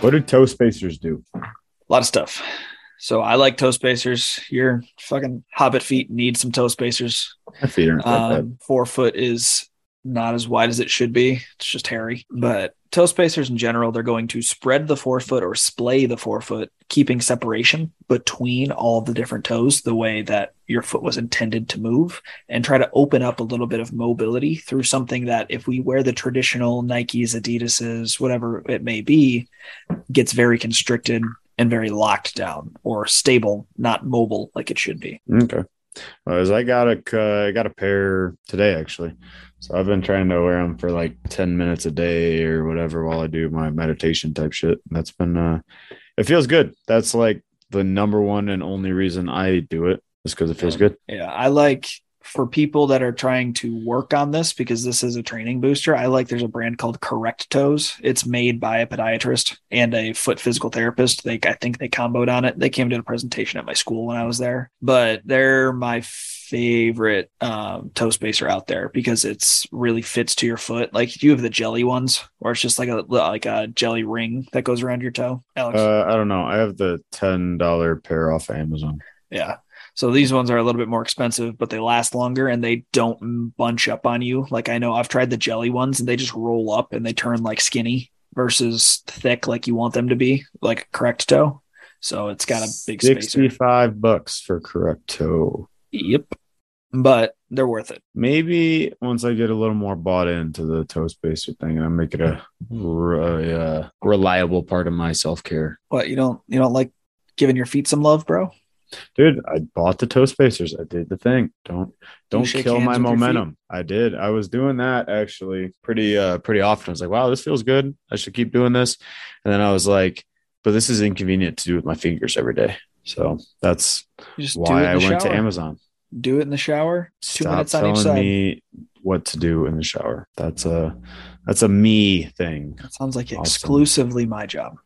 What do toe spacers do? A lot of stuff. So I like toe spacers. Your fucking hobbit feet need some toe spacers. My feet aren't that bad. Um, forefoot is not as wide as it should be. It's just hairy. But toe spacers in general, they're going to spread the forefoot or splay the forefoot, keeping separation between all the different toes the way that your foot was intended to move and try to open up a little bit of mobility through something that if we wear the traditional Nikes, Adidas's, whatever it may be, gets very constricted and very locked down or stable, not mobile like it should be. Okay. Well, as I got a, uh, I got a pair today actually. So I've been trying to wear them for like 10 minutes a day or whatever while I do my meditation type shit. That's been, uh, it feels good. That's like the number one and only reason I do it is because it feels good. Yeah, I like for people that are trying to work on this because this is a training booster. I like there's a brand called Correct Toes. It's made by a podiatrist and a foot physical therapist. They I think they comboed on it. They came to a presentation at my school when I was there, but they're my favorite um, toe spacer out there because it's really fits to your foot. Like you have the jelly ones, or it's just like a like a jelly ring that goes around your toe. Alex, Uh, I don't know. I have the $10 pair off Amazon. yeah. So these ones are a little bit more expensive, but they last longer and they don't bunch up on you. Like I know I've tried the jelly ones and they just roll up and they turn like skinny versus thick like you want them to be, like correct toe. So it's got a big spacer. 65 bucks for correct toe. Yep. But they're worth it. Maybe once I get a little more bought into the toe spacer thing and I make it a, re- uh, reliable part of my self care. What you don't you don't like giving your feet some love, bro? Dude, I bought the toe spacers. I did the thing. Don't don't kill my with your feet? momentum. I did. I was doing that actually pretty uh pretty often. I was like, wow, this feels good. I should keep doing this. And then I was like, but this is inconvenient to do with my fingers every day. So that's why I went to. Amazon. Do it in the shower. Two Stop minutes on each telling side. me what to do in the shower. That's a that's a me thing. That sounds like Awesome. exclusively my job.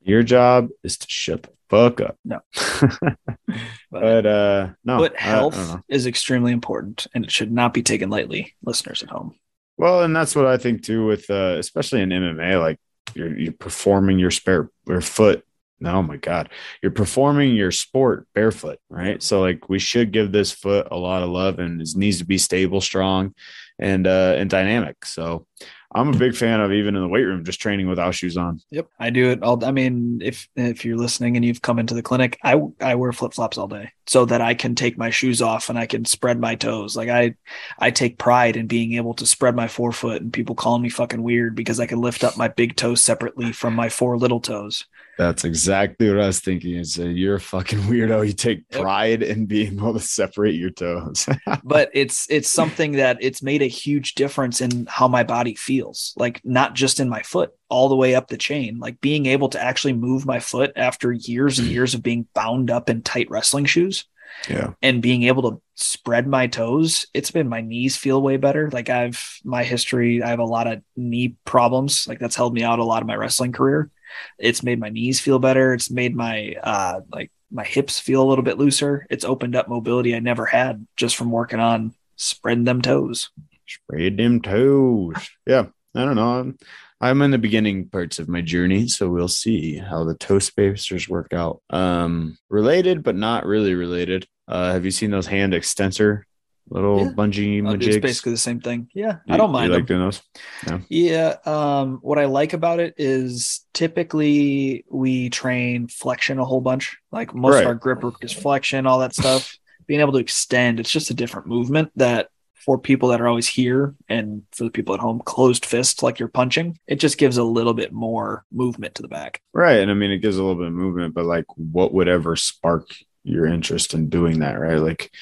Your job is to shut the fuck up. No. But, but uh no. but health is extremely important and it should not be taken lightly, listeners at home. Well, and that's what I think too, with uh, especially in MMA, like you're you're performing your spare your foot. Oh my god, you're performing your sport barefoot, right? So like we should give this foot a lot of love, and it needs to be stable, strong, and uh, and dynamic. So I'm a big fan of even in the weight room, just training without shoes on. Yep, I do it all. I mean, if if you're listening and you've come into the clinic, I I wear flip flops all day so that I can take my shoes off and I can spread my toes. Like I I take pride in being able to spread my forefoot, and people call me fucking weird because I can lift up my big toes separately from my four little toes. That's exactly what I was thinking. Is uh, you're a fucking weirdo. You take Yep. pride in being able to separate your toes. but it's it's something that it's made a huge difference in how my body feels like not just in my foot all the way up the chain like being able to actually move my foot after years and years of being bound up in tight wrestling shoes yeah. and being able to spread my toes it's been my knees feel way better like i've my history i have a lot of knee problems like that's held me out a lot of my wrestling career it's made my knees feel better it's made my uh like my hips feel a little bit looser it's opened up mobility i never had just from working on spreading them toes Spread them toes. Yeah, I don't know. I'm, I'm in the beginning parts of my journey, so we'll see how the toe spacers work out. Um, related, but not really related. Uh, have you seen those hand extensor little Yeah. bungee it's basically the same thing yeah i don't mind You like them. doing those? Yeah. Um, what I like about it is typically we train flexion a whole bunch. Like most Right. of our grip work is flexion, all that stuff. Being able to extend, it's just a different movement that for people that are always here and for the people at home, closed fist like you're punching, it just gives a little bit more movement to the back. Right, and I mean it gives a little bit of movement, but like, what would ever spark your interest in doing that? Right, like,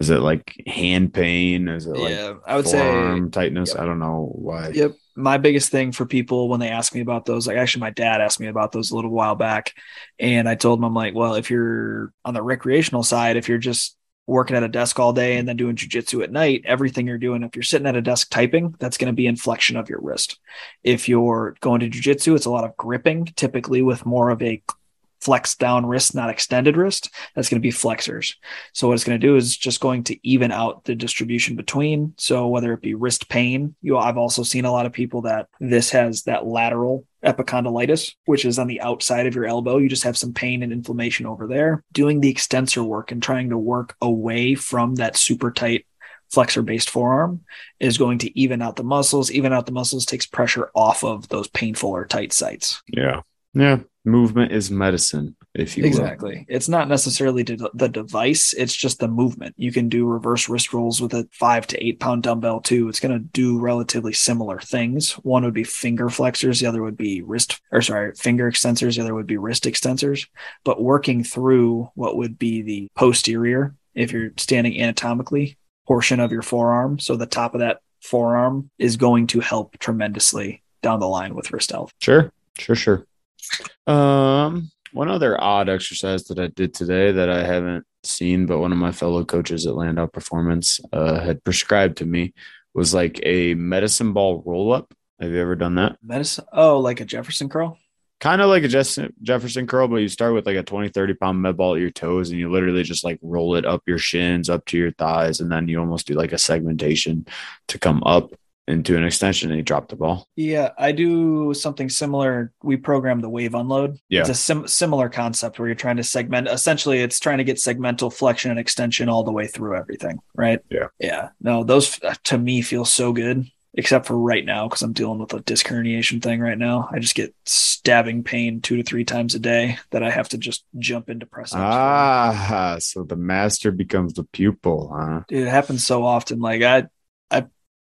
is it like hand pain? Is it like yeah. I would say tightness? Yep. I don't know why. Yep. My biggest thing for people when they ask me about those, like actually my dad asked me about those a little while back. And I told him, I'm like, well, if you're on the recreational side, if you're just working at a desk all day and then doing jujitsu at night, everything you're doing, if you're sitting at a desk typing, that's going to be inflection of your wrist. If you're going to jujitsu, it's a lot of gripping, typically with more of a flex down wrist, not extended wrist. That's going to be flexors. So what it's going to do is just going to even out the distribution between. So whether it be wrist pain, you I've also seen a lot of people that this has that lateral epicondylitis, which is on the outside of your elbow. You just have some pain and inflammation over there. Doing the extensor work and trying to work away from that super tight flexor based forearm is going to even out the muscles. Even out the muscles takes pressure off of those painful or tight sites. Yeah. Yeah. Movement is medicine, if you exactly. will. It's not necessarily the device, it's just the movement. You can do reverse wrist rolls with a five to eight pound dumbbell too. It's going to do relatively similar things. One would be finger flexors, the other would be wrist, or sorry, finger extensors, the other would be wrist extensors. But working through what would be the posterior, if you're standing anatomically, portion of your forearm. So the top of that forearm is going to help tremendously down the line with wrist health. Sure, sure, sure. Um, one other odd exercise that I did today that I haven't seen, but one of my fellow coaches at Landau Performance uh, had prescribed to me was like a medicine ball roll up. Have you ever done that? Medicine? Oh, like a Jefferson curl? Kind of like a Jefferson curl, but you start with like a 20, 30 pound med ball at your toes and you literally just like roll it up your shins, up to your thighs. And then you almost do like a segmentation to come up into an extension and he dropped the ball. Yeah, I do something similar. We program the wave unload. Yeah. It's a sim- similar concept where you're trying to segment. Essentially, it's trying to get segmental flexion and extension all the way through everything, right? Yeah. Yeah. No, those to me feel so good, except for right now because I'm dealing with a disc herniation thing right now. I just get stabbing pain two to three times a day that I have to just jump into press. Ah, so the master becomes the pupil, huh? Dude, it happens so often. Like I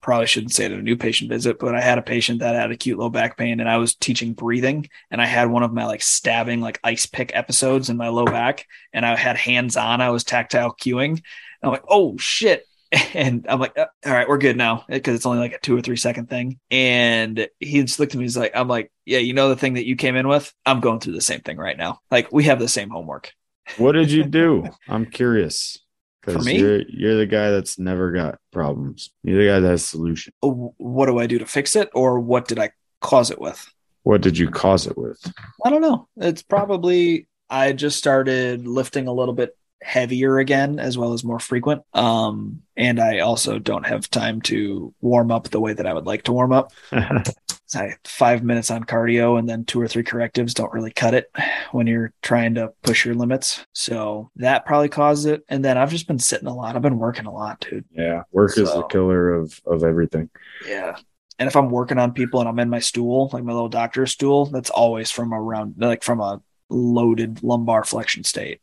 probably shouldn't say it at a new patient visit, but I had a patient that had acute low back pain and I was teaching breathing and I had one of my like stabbing, like ice pick episodes in my low back and I had hands on, I was tactile cueing. I'm like, oh shit. And I'm like, uh, all right, we're good now because it's only like a two or three second thing. And he just looked at me. He's like, I'm like, yeah, you know, the thing that you came in with, I'm going through the same thing right now. Like we have the same homework. What did you do? I'm curious. For Because you're you're the guy that's never got problems. You're the guy that has solution. Oh, What do I do to fix it or what did I cause it with? What did you cause it with? I don't know. It's probably I just started lifting a little bit heavier again as well as more frequent. Um and I also don't have time to warm up the way that I would like to warm up. I, 5 minutes on cardio and then two or three correctives don't really cut it when you're trying to push your limits. So that probably caused it and then I've just been sitting a lot. I've been working a lot, dude. yeah, work is the killer of of everything. Yeah. And if I'm working on people and I'm in my stool, like my little doctor stool, that's always from around like from a loaded lumbar flexion state.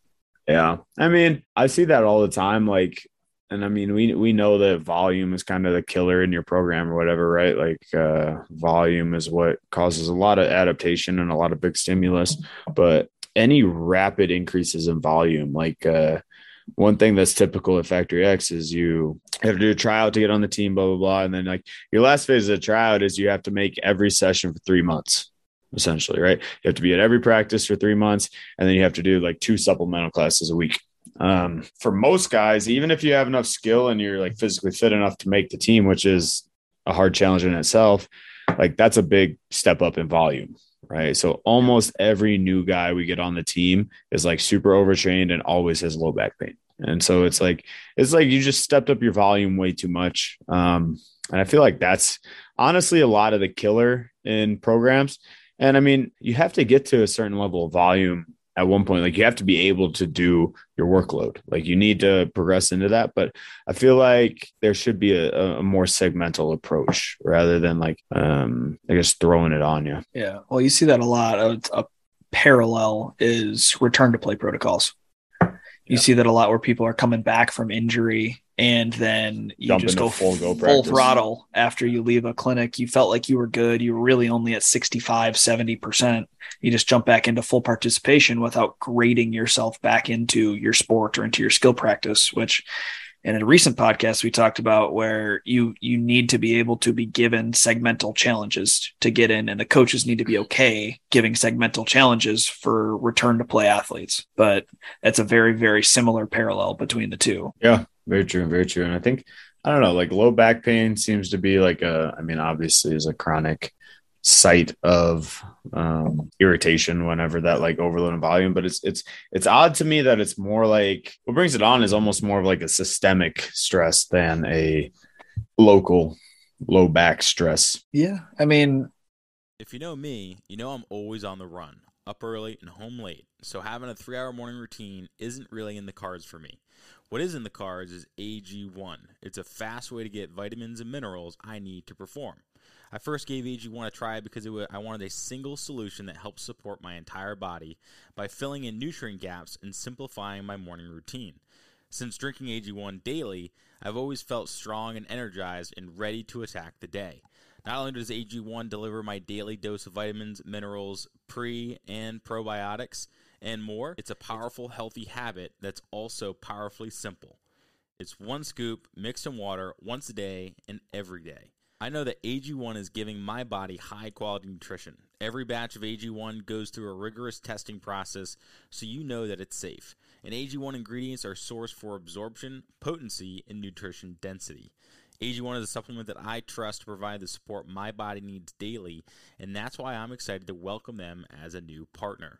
Yeah. I mean, I see that all the time. Like, and I mean, we we know that volume is kind of the killer in your program or whatever, right? Like, uh, volume is what causes a lot of adaptation and a lot of big stimulus. But any rapid increases in volume, like uh, one thing that's typical at Factory X is you have to do a tryout to get on the team, blah blah blah, and then like your last phase of the tryout is you have to make every session for three months, essentially, right? You have to be at every practice for three months, and then you have to do like two supplemental classes a week. Um, for most guys, even if you have enough skill and you're like physically fit enough to make the team, which is a hard challenge in itself, like that's a big step up in volume, right? So almost every new guy we get on the team is like super overtrained and always has low back pain. And so it's like it's like you just stepped up your volume way too much. Um, and I feel like that's honestly a lot of the killer in programs. And I mean, you have to get to a certain level of volume at one point. Like you have to be able to do your workload. Like you need to progress into that. But I feel like there should be a, a more segmental approach rather than like um I guess throwing it on you. Yeah. Well, you see that a lot. A, a parallel is return to play protocols. You Yeah. see that a lot where people are coming back from injury and then you Jump just go full full, go practice. throttle after you leave a clinic. You felt like you were good. You were really only at 65, 70%. You just jump back into full participation without grading yourself back into your sport or into your skill practice, which in a recent podcast we talked about where you you need to be able to be given segmental challenges to get in and the coaches need to be okay giving segmental challenges for return to play athletes but that's a very very similar parallel between the two Yeah, very true, very true. And I think I don't know, like low back pain seems to be like a I mean, obviously is a chronic site of um, irritation whenever that like overload and volume. But it's it's it's odd to me that it's more like what brings it on is almost more of like a systemic stress than a local low back stress. Yeah, I mean, if you know me, you know I'm always on the run, up early and home late. So having a three-hour morning routine isn't really in the cards for me. What is in the cards is AG1. It's a fast way to get vitamins and minerals I need to perform. I first gave AG1 a try because was, I wanted a single solution that helps support my entire body by filling in nutrient gaps and simplifying my morning routine. Since drinking AG1 daily, I've always felt strong and energized and ready to attack the day. Not only does AG1 deliver my daily dose of vitamins, minerals, pre and probiotics, and more, it's a powerful, healthy habit that's also powerfully simple. It's one scoop mixed in water once a day and every day. I know that AG1 is giving my body high quality nutrition. Every batch of AG1 goes through a rigorous testing process so you know that it's safe. And AG1 ingredients are sourced for absorption, potency, and nutrition density. AG1 is a supplement that I trust to provide the support my body needs daily, and that's why I'm excited to welcome them as a new partner.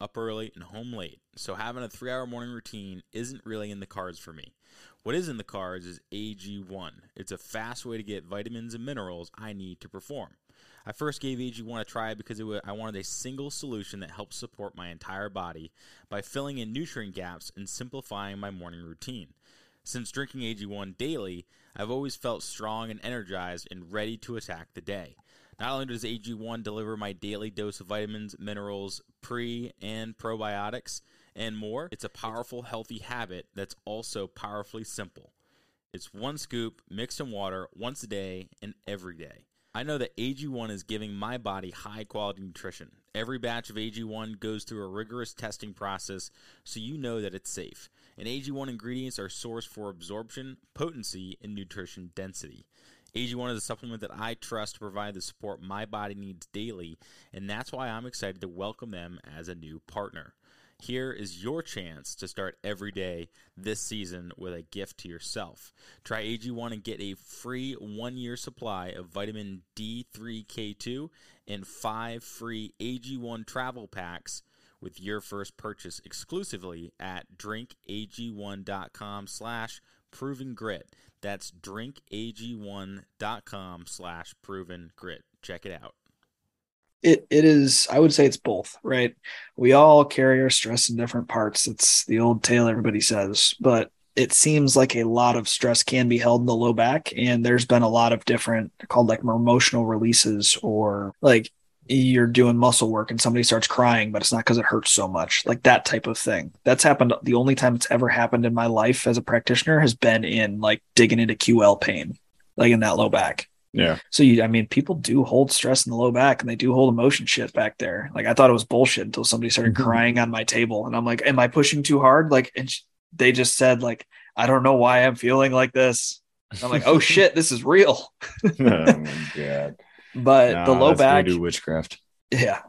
up early and home late, so having a three hour morning routine isn't really in the cards for me. What is in the cards is AG1. It's a fast way to get vitamins and minerals I need to perform. I first gave AG1 a try because was, I wanted a single solution that helps support my entire body by filling in nutrient gaps and simplifying my morning routine. Since drinking AG1 daily, I've always felt strong and energized and ready to attack the day. Not only does AG1 deliver my daily dose of vitamins, minerals, pre and probiotics, and more, it's a powerful, healthy habit that's also powerfully simple. It's one scoop mixed in water once a day and every day. I know that AG1 is giving my body high quality nutrition. Every batch of AG1 goes through a rigorous testing process so you know that it's safe. And AG1 ingredients are sourced for absorption, potency, and nutrition density. AG1 is a supplement that I trust to provide the support my body needs daily, and that's why I'm excited to welcome them as a new partner. Here is your chance to start every day this season with a gift to yourself. Try AG1 and get a free one year supply of vitamin D3K2 and five free AG1 travel packs with your first purchase exclusively at drinkag1.com slash proven grit. That's drinkag1.com slash proven grit. Check it out. It it is I would say it's both, right? We all carry our stress in different parts. It's the old tale everybody says, but it seems like a lot of stress can be held in the low back and there's been a lot of different called like emotional releases or like you're doing muscle work and somebody starts crying, but it's not because it hurts so much, like that type of thing. That's happened. The only time it's ever happened in my life as a practitioner has been in like digging into QL pain, like in that low back. Yeah. So you, I mean, people do hold stress in the low back and they do hold emotion shit back there. Like I thought it was bullshit until somebody started mm-hmm. crying on my table, and I'm like, "Am I pushing too hard?" Like, and they just said, "Like, I don't know why I'm feeling like this." And I'm like, "Oh shit, this is real." oh my god. But no, the low back witchcraft. Yeah.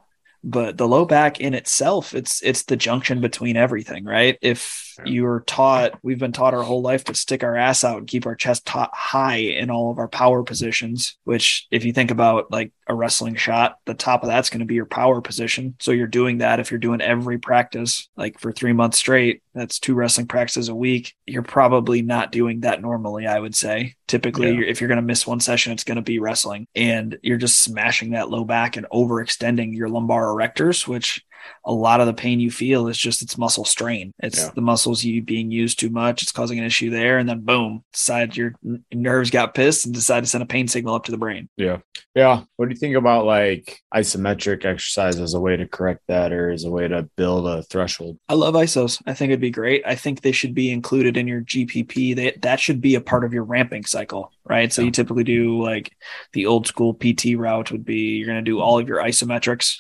But the low back in itself, it's it's the junction between everything, right? If you're taught, we've been taught our whole life to stick our ass out and keep our chest high in all of our power positions, which if you think about like a wrestling shot, the top of that's going to be your power position. So you're doing that if you're doing every practice like for 3 months straight, that's two wrestling practices a week. You're probably not doing that normally, I would say. Typically, yeah. you're, if you're going to miss one session, it's going to be wrestling. And you're just smashing that low back and overextending your lumbar erectors, which a lot of the pain you feel is just it's muscle strain. It's Yeah. the muscles you being used too much. It's causing an issue there, and then boom, decide your nerves got pissed and decide to send a pain signal up to the brain. Yeah. Yeah. What do you think about like isometric exercise as a way to correct that or as a way to build a threshold? I love ISOs. I think it'd be great. I think they should be included in your GPP. They, that should be a part of your ramping cycle, right? So Yeah. you typically do like the old school PT route would be you're going to do all of your isometrics,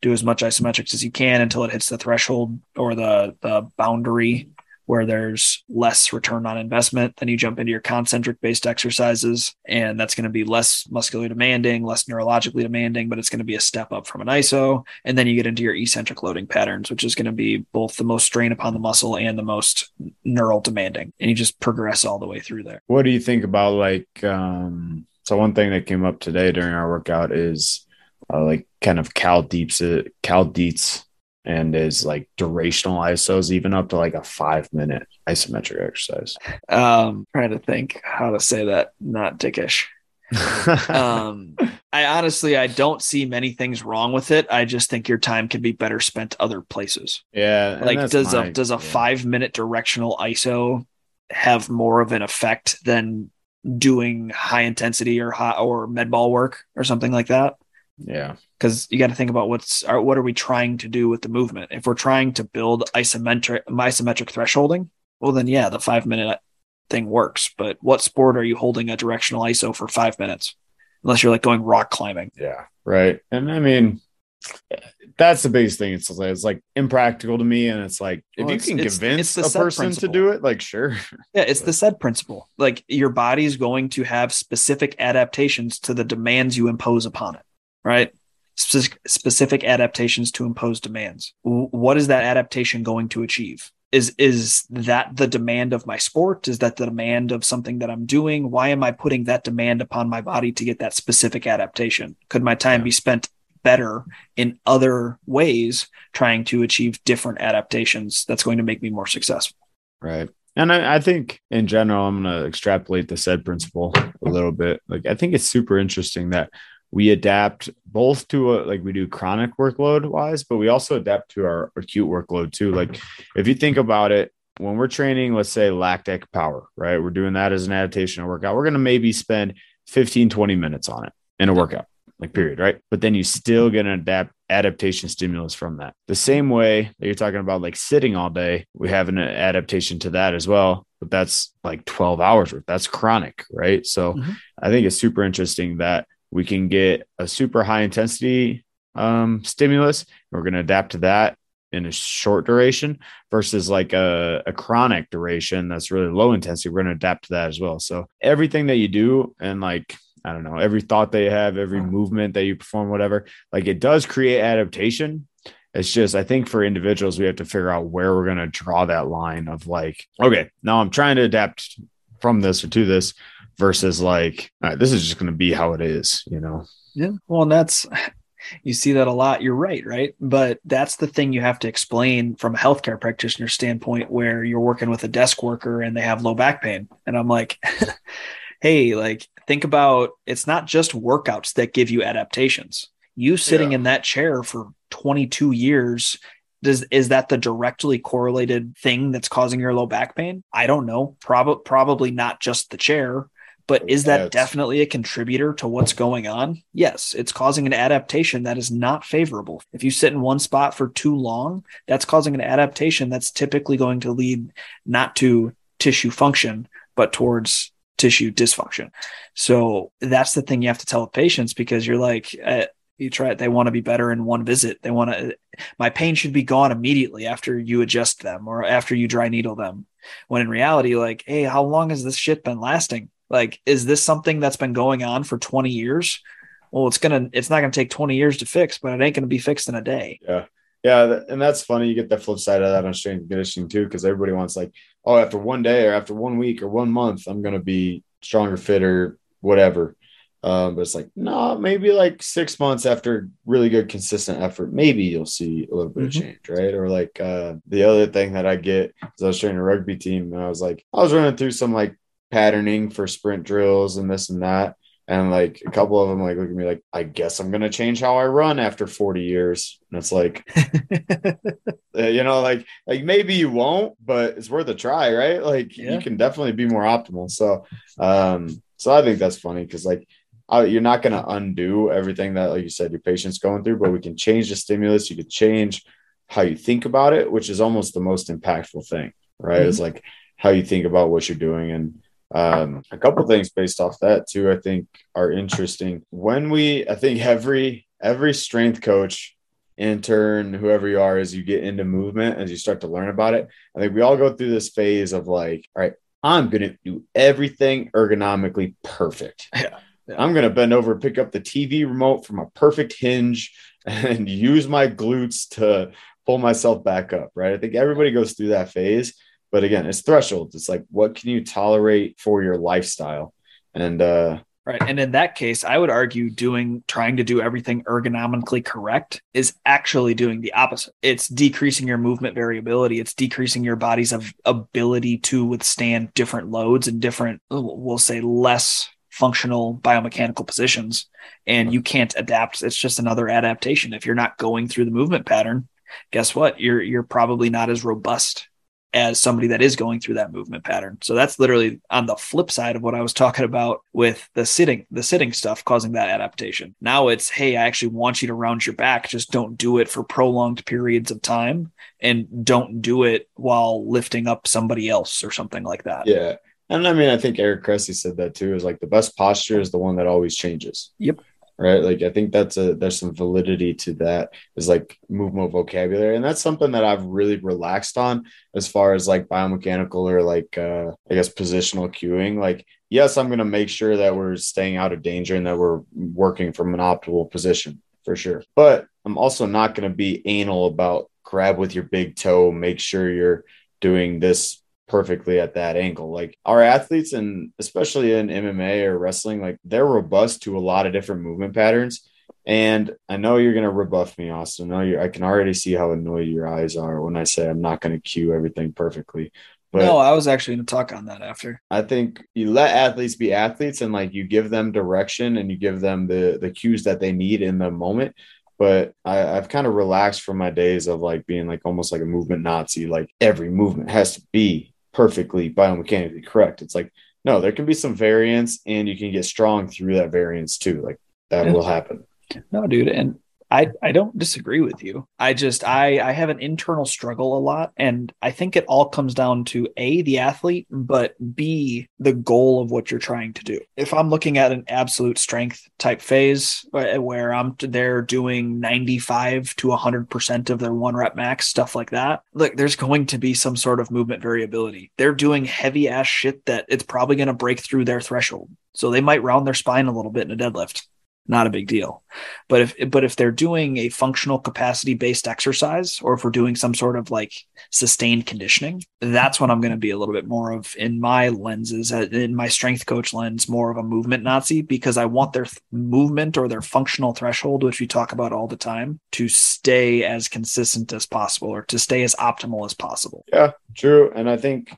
do as much isometrics as you can until it hits the threshold or the the boundary where there's less return on investment. Then you jump into your concentric based exercises, and that's going to be less muscularly demanding, less neurologically demanding, but it's going to be a step up from an ISO. And then you get into your eccentric loading patterns, which is going to be both the most strain upon the muscle and the most neural demanding. And you just progress all the way through there. What do you think about like um so one thing that came up today during our workout is uh, like kind of cal deeps cal dietz and is like durational isos even up to like a five minute isometric exercise Um, trying to think how to say that not dickish. Um, I honestly, I don't see many things wrong with it. I just think your time can be better spent other places. yeah like does my- a does a yeah. five minute durational iso have more of an effect than doing high intensity or high or med ball work or something like that yeah because you got to think about what's are, what are we trying to do with the movement if we're trying to build isometric isometric thresholding well then yeah the five minute thing works but what sport are you holding a durational iso for five minutes unless you're like going rock climbing Yeah, right. And I mean, that's the biggest thing. It's like, it's like impractical to me, and it's like if Well, you can it's- convince it's the a person principle. to do it, like sure, Yeah, it's the SAID principle. Like your body's going to have specific adaptations to the demands you impose upon it, right? Spec- specific adaptations to impose demands. What is that adaptation going to achieve? Is is that the demand of my sport? Is that the demand of something that I'm doing? Why am I putting that demand upon my body to get that specific adaptation? Could my time Yeah. be spent better in other ways trying to achieve different adaptations that's going to make me more successful? right. And I, I think in general, I'm going to extrapolate the SAID principle a little bit. Like I think it's super interesting that we adapt both to a, like we do chronic workload wise, but we also adapt to our acute workload too. Like if you think about it, when we're training, let's say lactic power, right? We're doing that as an adaptation or workout. We're going to maybe spend 15, 20 minutes on it in a workout, like period, right? But then you still get an adapt adaptation stimulus from that. The same way that you're talking about like sitting all day, we have an adaptation to that as well. But that's like 12 hours worth. That's chronic, right? So Mhm. I think it's super interesting that we can get a super high intensity um, stimulus. We're going to adapt to that in a short duration versus like a, a chronic duration that's really low intensity. We're going to adapt to that as well. So everything that you do and like, I don't know, every thought that you have, every movement that you perform, whatever, like it does create adaptation. It's just, I think for individuals, we have to figure out where we're going to draw that line of like, okay, now I'm trying to adapt from this or to this versus like, all right, this is just going to be how it is, you know? Yeah. Well, and that's you see that a lot. You're right, right? But that's the thing you have to explain from a healthcare practitioner standpoint where you're working with a desk worker and they have low back pain. And I'm like, hey, like think about it's not just workouts that give you adaptations. You sitting Yeah. in that chair for 22 years does is that the directly correlated thing that's causing your low back pain? I don't know. Probably probably not just the chair, but is that That's- definitely a contributor to what's going on? Yes, it's causing an adaptation that is not favorable. If you sit in one spot for too long, that's causing an adaptation that's typically going to lead not to tissue function, but towards tissue dysfunction. So that's the thing you have to tell patients because you're like, uh, you try it, they want to be better in one visit. They want to, my pain should be gone immediately after you adjust them or after you dry needle them. When in reality, like, hey, how long has this shit been lasting? Like, is this something that's been going on for 20 years? Well, it's gonna, it's not gonna take 20 years to fix, but it ain't gonna be fixed in a day. Yeah. Yeah. And that's funny. You get the flip side of that on strength and conditioning too, because everybody wants like, oh, after one day or after one week or one month, I'm to be stronger, fitter, whatever. Um, but it's like, no, maybe like six months after really good, consistent effort, maybe you'll see a little bit Mhm. of change, right? Or like uh, the other thing that I get is I was training a rugby team and I was like, I was running through some like patterning for sprint drills and this and that. And like a couple of them like look at me like, I guess I'm gonna change how I run after 40 years. And it's like, uh, you know, like like maybe you won't, but it's worth a try, right? Like Yeah. you can definitely be more optimal. So um, so I think that's funny because like uh, you're not gonna undo everything that, like you said, your patient's going through, but we can change the stimulus. You could change how you think about it, which is almost the most impactful thing, right? It's like how you think about what you're doing and um, a couple things based off that too i think are interesting when we i think every every strength coach intern whoever you are as you get into movement as you start to learn about it i think we all go through this phase of like all right i'm gonna do everything ergonomically perfect Yeah. Yeah. i'm gonna bend over pick up the tv remote from a perfect hinge and use my glutes to pull myself back up right i think everybody goes through that phase but again it's thresholds it's like what can you tolerate for your lifestyle and uh Right. And in that case, I would argue doing trying to do everything ergonomically correct is actually doing the opposite. It's decreasing your movement variability. It's decreasing your body's ability to withstand different loads and different, we'll say, less functional biomechanical positions. And you can't adapt. It's just another adaptation. If you're not going through the movement pattern, guess what? You're you're probably not as robust as somebody that is going through that movement pattern. So that's literally on the flip side of what I was talking about with the sitting, the sitting stuff causing that adaptation. Now it's, hey, I actually want you to round your back. Just don't do it for prolonged periods of time and don't do it while lifting up somebody else or something like that. yeah and i mean i think eric cressey said that too is like the best posture is the one that always changes Yep. Right? Like i think that's a there's some validity to that is like movement vocabulary. And that's something that i've really relaxed on as far as like biomechanical or like uh i guess positional cueing. Like yes i'm going to make sure that we're staying out of danger and that we're working from an optimal position for sure. But i'm also not going to be anal about grab with your big toe make sure you're doing this perfectly at that angle. Like our athletes and especially in MMA or wrestling, like they're robust to a lot of different movement patterns. And I know you're going to rebuff me, Austin. I know you I can already see how annoyed your eyes are when I say I'm not going to cue everything perfectly. But no, I was actually going to talk on that after. I think you let athletes be athletes and like you give them direction and you give them the the cues that they need in the moment. But I, I've kind of relaxed from my days of like being like almost like a movement Nazi. Like every movement has to be perfectly biomechanically correct. It's like, no, there can be some variance and you can get strong through that variance too. Like that Yeah. will happen. No, dude, and I I don't disagree with you. I just I I have an internal struggle a lot, and I think it all comes down to a the athlete, but b the goal of what you're trying to do. If I'm looking at an absolute strength type phase where where I'm they're doing 95 to 100 percent of their one rep max stuff like that, look, there's going to be some sort of movement variability. They're doing heavy ass shit that it's probably going to break through their threshold, so they might round their spine a little bit in a deadlift not a big deal. But if but if they're doing a functional capacity based exercise or if we're doing some sort of like sustained conditioning, that's when I'm going to be a little bit more of in my lenses uh, in my strength coach lens more of a movement Nazi because I want their th- movement or their functional threshold which we talk about all the time to stay as consistent as possible or to stay as optimal as possible. Yeah, true. And I think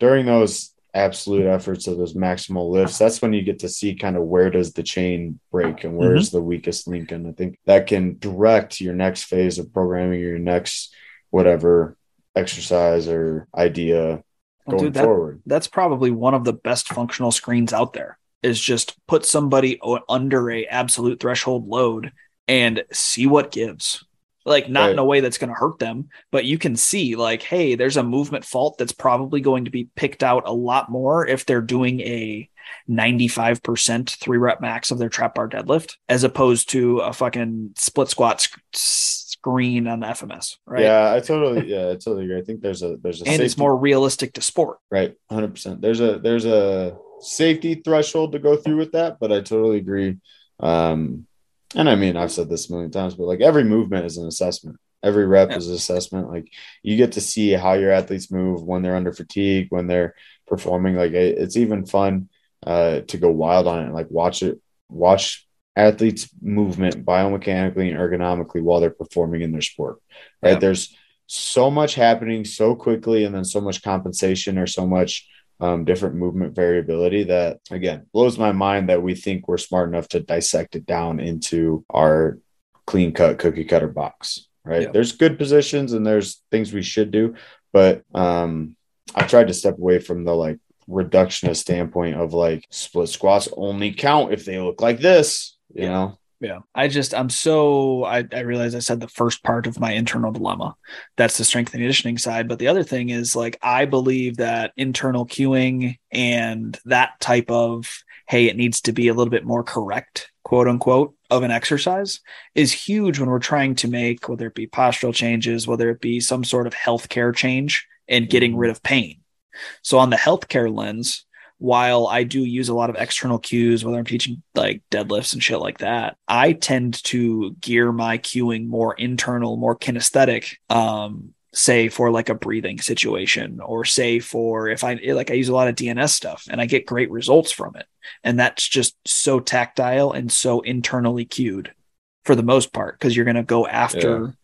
during those absolute efforts of those maximal lifts, that's when you get to see kind of where does the chain break and where's mm-hmm. the weakest link. And I think that can direct your next phase of programming, your next whatever exercise or idea Well, going dude, that- forward. that's probably one of the best functional screens out there is just put somebody under a absolute threshold load and see what gives like not in a way that's going to hurt them but you can see like hey there's a movement fault that's probably going to be picked out a lot more if they're doing a 95% three rep max of their trap bar deadlift as opposed to a fucking split squat sc- screen on the fms right Yeah, I totally, yeah, I totally agree. I think there's a there's a and it's more realistic to sport right, hundred percent. There's a there's a safety threshold to go through with that, but I totally agree. Um, and I mean, I've said this a million times, but like every movement is an assessment. Every rep Yeah. is an assessment. Like you get to see how your athletes move when they're under fatigue, when they're performing. Like it- it's even fun uh, to go wild on it. Like watch it, watch athletes' movement biomechanically and ergonomically while they're performing in their sport. Right? Yeah. There's so much happening so quickly, and then so much compensation or so much um, different movement variability that again blows my mind that we think we're smart enough to dissect it down into our clean cut cookie cutter box right Yep. there's good positions and there's things we should do but um i tried to step away from the like reductionist standpoint of like split squats only count if they look like this you Yeah. know Yeah. I just, I'm so, I, I realize I said the first part of my internal dilemma. That's the strength and conditioning side. But the other thing is like, I believe that internal cueing and that type of, hey, it needs to be a little bit more correct, quote unquote, of an exercise is huge when we're trying to make, whether it be postural changes, whether it be some sort of healthcare change and getting Mhm. rid of pain. So on the healthcare lens, while I do use a lot of external cues, whether I'm teaching like deadlifts and shit like that, I tend to gear my cueing more internal, more kinesthetic. Um, say for like a breathing situation, or say for if I like I use a lot of DNS stuff and I get great results from it. And that's just so tactile and so internally cued for the most part, because you're gonna go after the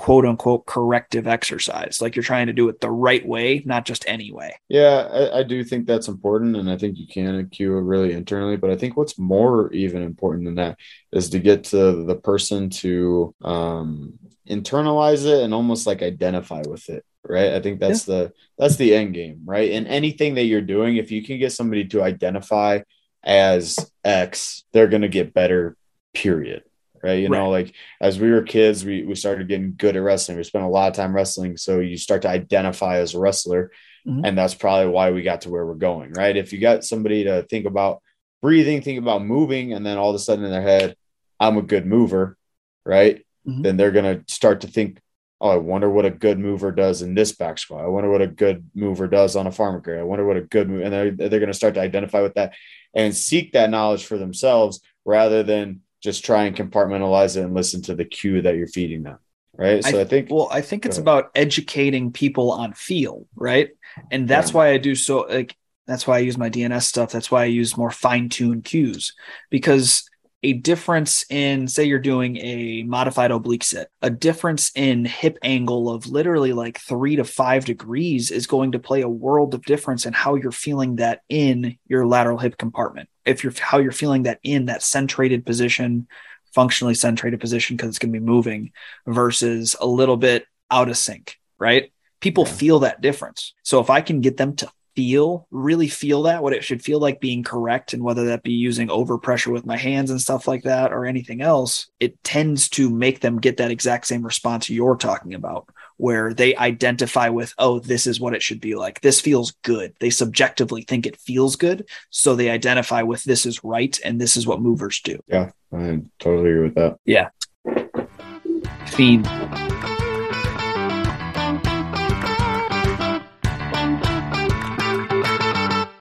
quote unquote corrective exercise. Like you're trying to do it the right way, not just any way. Yeah, I, I do think that's important, and I think you can cue it really internally. But I think what's more even important than that is to get to the person to um, internalize it and almost like identify with it, right? I think that's the that's the end game, right? In anything that you're doing, if you can get somebody to identify as X, they're gonna get better. Period. Right. You know, like as we were kids, we, we started getting good at wrestling. We spent a lot of time wrestling. So you start to identify as a wrestler Mhm. and that's probably why we got to where we're going right if you got somebody to think about breathing think about moving and then all of a sudden in their head i'm a good mover right Mhm. then they're going to start to think oh i wonder what a good mover does in this back squat i wonder what a good mover does on a farmer carry i wonder what a good move and they're, they're going to start to identify with that and seek that knowledge for themselves rather than just try and compartmentalize it and listen to the cue that you're feeding them right so i, think Well, I think it's Go about educating people on feel, right? And that's Yeah. why I do so like that's why I use my DNS stuff. That's why I use more fine-tuned cues because a difference in say you're doing a modified oblique sit, a difference in hip angle of literally like 3 to 5 degrees is going to play a world of difference in how you're feeling that in your lateral hip compartment. If you're how you're feeling that in that centrated position, functionally centrated position because it's going to be moving versus a little bit out of sync, right? People Yeah. feel that difference. So if I can get them to feel, really feel that, what it should feel like being correct, and whether that be using overpressure with my hands and stuff like that or anything else, it tends to make them get that exact same response you're talking about, where they identify with, oh, this is what it should be like. This feels good. They subjectively think it feels good. So they identify with this is right and this is what movers do. Yeah, I totally agree with that Fiend.